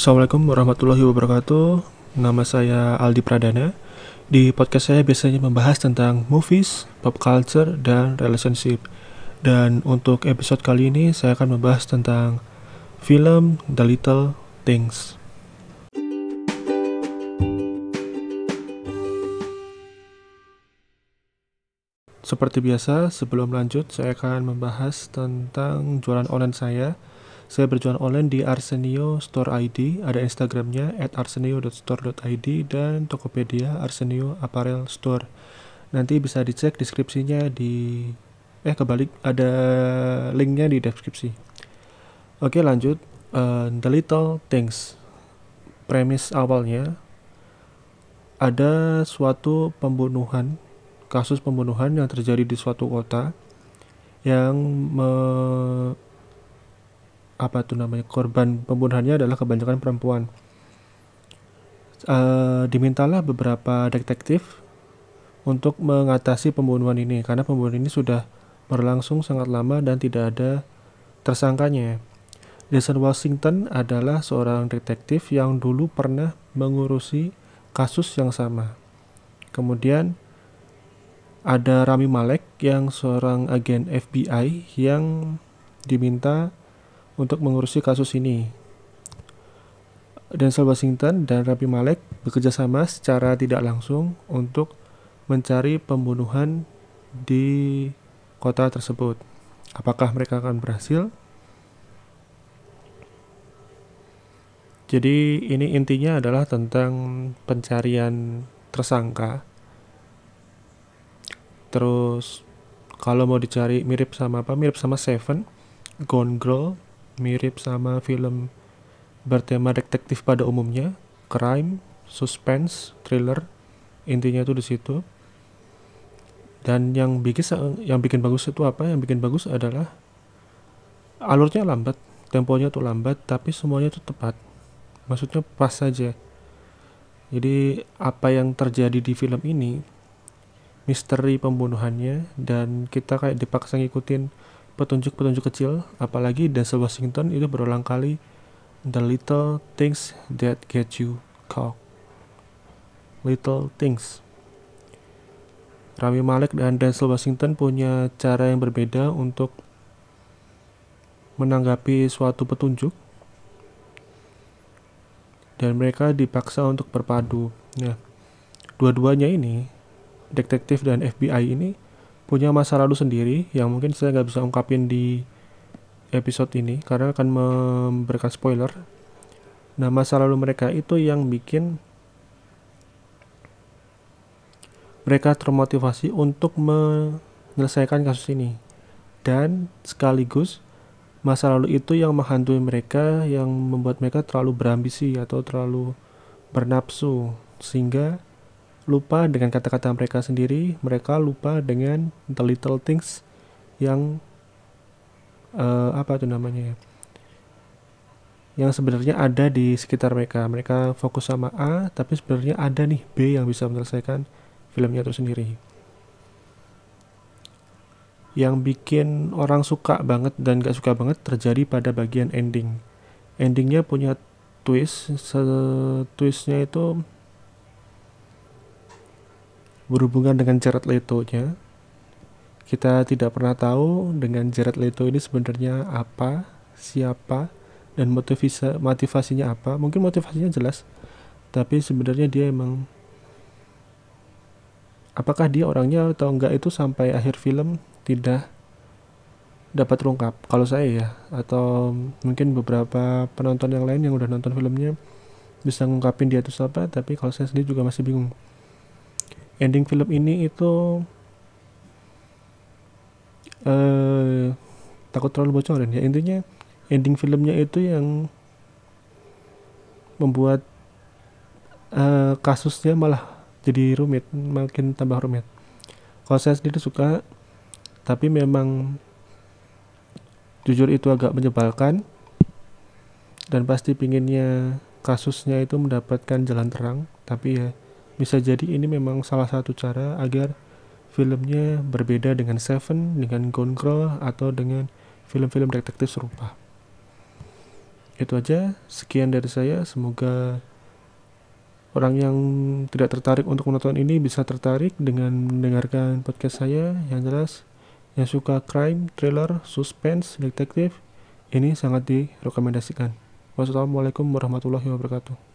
Assalamualaikum warahmatullahi wabarakatuh. Nama saya Aldi Pradana. Di podcast saya biasanya membahas tentang movies, pop culture, dan relationship. Dan untuk episode kali ini saya akan membahas tentang film The Little Things. Seperti biasa, sebelum lanjut saya akan membahas tentang jualan online saya saya berjualan online di Arsenio Store ID, ada Instagramnya at arsenio.store.id dan Tokopedia Arsenio Apparel Store. Nanti bisa dicek deskripsinya di eh kebalik ada linknya di deskripsi. Oke lanjut, uh, The Little Things. Premis awalnya ada suatu pembunuhan, kasus pembunuhan yang terjadi di suatu kota yang me apa tuh namanya korban pembunuhannya adalah kebanyakan perempuan. Uh, dimintalah beberapa detektif untuk mengatasi pembunuhan ini karena pembunuhan ini sudah berlangsung sangat lama dan tidak ada tersangkanya. Jason Washington adalah seorang detektif yang dulu pernah mengurusi kasus yang sama. Kemudian ada Rami Malek yang seorang agen FBI yang diminta untuk mengurusi kasus ini. Denzel Washington dan Rabi Malek bekerja sama secara tidak langsung untuk mencari pembunuhan di kota tersebut. Apakah mereka akan berhasil? Jadi ini intinya adalah tentang pencarian tersangka. Terus kalau mau dicari mirip sama apa? Mirip sama Seven, Gone Girl, mirip sama film bertema detektif pada umumnya, crime, suspense, thriller, intinya itu di situ. Dan yang bikin yang bikin bagus itu apa? Yang bikin bagus adalah alurnya lambat, temponya tuh lambat, tapi semuanya tuh tepat. Maksudnya pas saja. Jadi apa yang terjadi di film ini misteri pembunuhannya dan kita kayak dipaksa ngikutin petunjuk-petunjuk kecil, apalagi Denzel Washington itu berulang kali the little things that get you caught. Little things. Rami Malek dan Denzel Washington punya cara yang berbeda untuk menanggapi suatu petunjuk dan mereka dipaksa untuk berpadu. Nah, dua-duanya ini, detektif dan FBI ini punya masa lalu sendiri yang mungkin saya nggak bisa ungkapin di episode ini karena akan memberikan spoiler. Nah, masa lalu mereka itu yang bikin mereka termotivasi untuk menyelesaikan kasus ini. Dan sekaligus masa lalu itu yang menghantui mereka yang membuat mereka terlalu berambisi atau terlalu bernafsu sehingga lupa dengan kata-kata mereka sendiri, mereka lupa dengan the little things yang uh, apa itu namanya ya? Yang sebenarnya ada di sekitar mereka. Mereka fokus sama A, tapi sebenarnya ada nih B yang bisa menyelesaikan filmnya itu sendiri. Yang bikin orang suka banget dan gak suka banget terjadi pada bagian ending. Endingnya punya twist, twistnya itu berhubungan dengan Jared Leto-nya. Kita tidak pernah tahu dengan Jared Leto ini sebenarnya apa, siapa, dan motivasi motivasinya apa. Mungkin motivasinya jelas, tapi sebenarnya dia emang apakah dia orangnya atau enggak itu sampai akhir film tidak dapat terungkap. Kalau saya ya, atau mungkin beberapa penonton yang lain yang udah nonton filmnya bisa ngungkapin dia itu siapa, tapi kalau saya sendiri juga masih bingung ending film ini itu uh, takut terlalu bocorin ya. Intinya ending filmnya itu yang membuat uh, kasusnya malah jadi rumit makin tambah rumit. Kalau saya sendiri suka tapi memang jujur itu agak menyebalkan dan pasti pinginnya kasusnya itu mendapatkan jalan terang. Tapi ya bisa jadi ini memang salah satu cara agar filmnya berbeda dengan Seven, dengan Gone Girl, atau dengan film-film detektif serupa. itu aja sekian dari saya semoga orang yang tidak tertarik untuk menonton ini bisa tertarik dengan mendengarkan podcast saya yang jelas yang suka crime, thriller, suspense, detektif ini sangat direkomendasikan. Wassalamualaikum warahmatullahi wabarakatuh.